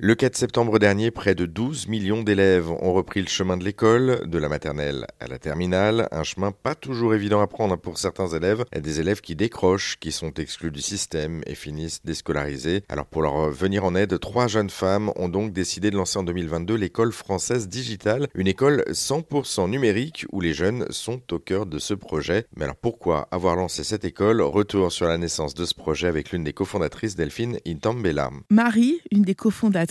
Le 4 septembre dernier, près de 12 millions d'élèves ont repris le chemin de l'école, de la maternelle à la terminale, un chemin pas toujours évident à prendre pour certains élèves, des élèves qui décrochent, qui sont exclus du système et finissent déscolarisés. Alors pour leur venir en aide, trois jeunes femmes ont donc décidé de lancer en 2022 l'école française digitale, une école 100% numérique où les jeunes sont au cœur de ce projet. Mais alors pourquoi avoir lancé cette école? Retour sur la naissance de ce projet avec l'une des cofondatrices, Delphine Intambella. Marie, une des cofondatrices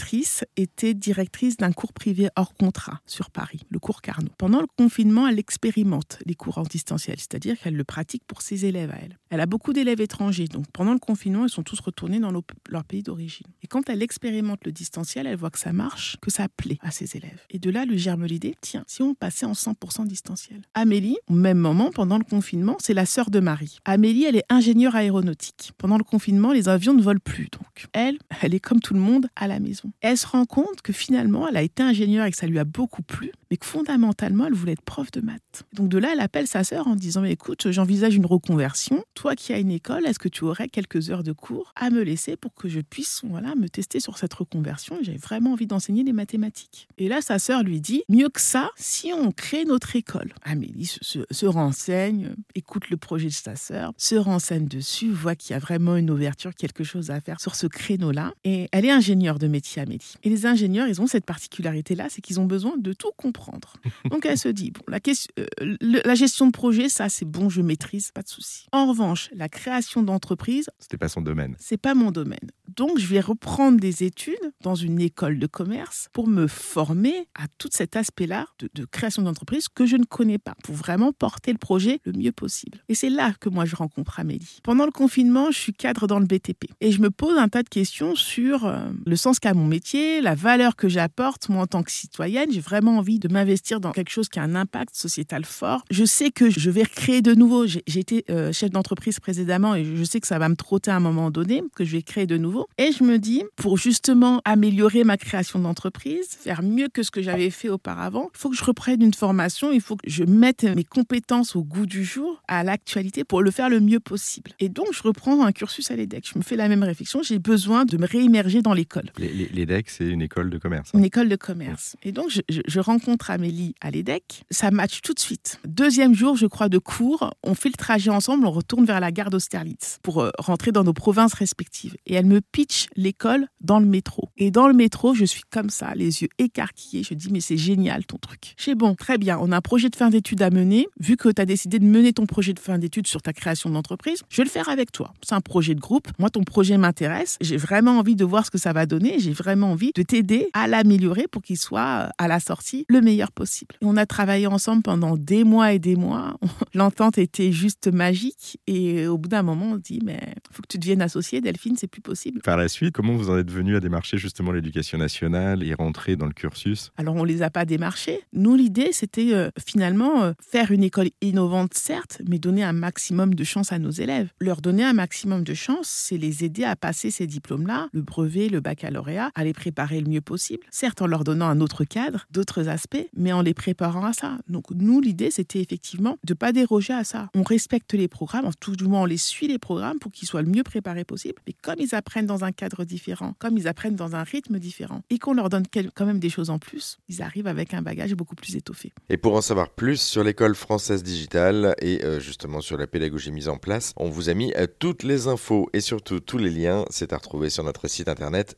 était directrice d'un cours privé hors contrat sur Paris, le cours Carnot. Pendant le confinement, elle expérimente les cours en distanciel, c'est-à-dire qu'elle le pratique pour ses élèves à elle. Elle a beaucoup d'élèves étrangers, donc pendant le confinement, ils sont tous retournés dans leur pays d'origine. Et quand elle expérimente le distanciel, elle voit que ça marche, que ça plaît à ses élèves. Et de là, lui germe l'idée, tiens, si on passait en 100% distanciel. Amélie, au même moment, pendant le confinement, c'est la sœur de Marie. Amélie, elle est ingénieure aéronautique. Pendant le confinement, les avions ne volent plus, donc. Elle, elle est comme tout le monde à la maison. Elle se rend compte que finalement, elle a été ingénieure et que ça lui a beaucoup plu, mais que fondamentalement, elle voulait être prof de maths. Donc de là, elle appelle sa sœur en disant, écoute, j'envisage une reconversion. Toi qui as une école, est-ce que tu aurais quelques heures de cours à me laisser pour que je puisse voilà, me tester sur cette reconversion? J'ai vraiment envie d'enseigner les mathématiques. Et là, sa sœur lui dit, mieux que ça, si on crée notre école. Amélie se, se renseigne, écoute le projet de sa sœur, se renseigne dessus, voit qu'il y a vraiment une ouverture, quelque chose à faire sur ce créneau-là. Et elle est ingénieure de métier, Amélie. Et les ingénieurs, ils ont cette particularité-là, c'est qu'ils ont besoin de tout comprendre. Donc elle se dit, bon, la, question, euh, la gestion de projet, ça c'est bon, je maîtrise, pas de souci. En revanche, la création d'entreprise, c'était pas son domaine. C'est pas mon domaine. Donc je vais reprendre des études dans une école de commerce pour me former à tout cet aspect-là de, de création d'entreprise que je ne connais pas, pour vraiment porter le projet le mieux possible. Et c'est là que moi je rencontre Amélie. Pendant le confinement, je suis cadre dans le BTP et je me pose un tas de questions sur euh, le sens qu'a mon métier la valeur que j'apporte, moi en tant que citoyenne. J'ai vraiment envie de m'investir dans quelque chose qui a un impact sociétal fort. Je sais que je vais créer de nouveau. J'ai été euh, chef d'entreprise précédemment et je sais que ça va me trotter à un moment donné, que je vais créer de nouveau. Et je me dis, pour justement améliorer ma création d'entreprise, faire mieux que ce que j'avais fait auparavant, il faut que je reprenne une formation, il faut que je mette mes compétences au goût du jour, à l'actualité, pour le faire le mieux possible. Et donc, je reprends un cursus à l'EDEC. Je me fais la même réflexion. J'ai besoin de me réémerger dans l'école. L'EDEC, c'est une école de commerce. Une école de commerce. Et donc, je, rencontre Amélie à l'EDEC. Ça match tout de suite. Deuxième jour, je crois, de cours. On fait le trajet ensemble. On retourne vers la gare d'Austerlitz pour euh, rentrer dans nos provinces respectives. Et elle me pitch l'école dans le métro. Et dans le métro, je suis comme ça, les yeux écarquillés. Je dis, mais c'est génial ton truc. J'ai bon, très bien. On a un projet de fin d'études à mener. Vu que tu as décidé de mener ton projet de fin d'études sur ta création d'entreprise, je vais le faire avec toi. C'est un projet de groupe. Moi, ton projet m'intéresse. J'ai vraiment envie de voir ce que ça va donner. J'ai vraiment envie de t'aider à l'améliorer pour qu'il soit euh, à la sortie le meilleur possible. on a travaillé ensemble pendant des mois et des mois. L'entente était juste magique et au bout d'un moment, on dit mais faut que tu deviennes associé, Delphine, c'est plus possible. Par la suite, comment vous en êtes venu à démarcher justement l'éducation nationale et rentrer dans le cursus? Alors on les a pas démarchés. Nous, l'idée, c'était euh, finalement euh, faire une école innovante, certes, mais donner un maximum de chance à nos élèves. Leur donner un maximum de chance, c'est les aider à passer ces diplômes-là, le brevet, le baccalauréat, à les préparer le mieux possible. Certes, en leur donnant un autre cadre, d'autres aspects, mais en les préparant à ça. Donc, nous, l'idée, c'était effectivement de ne pas déroger à ça. On respecte les programmes, en tout du moins, on les suit les programmes pour qu'ils soient le mieux préparés possible. Mais comme ils apprennent dans un cadre différent, comme ils apprennent dans un rythme différent, et qu'on leur donne quand même des choses en plus, ils arrivent avec un bagage beaucoup plus étoffé. Et pour en savoir plus sur l'école française digitale et euh, justement sur la pédagogie mise en place, on vous a mis euh, toutes les infos et surtout tous les liens. C'est à retrouver sur notre site internet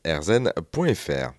erzen.fr.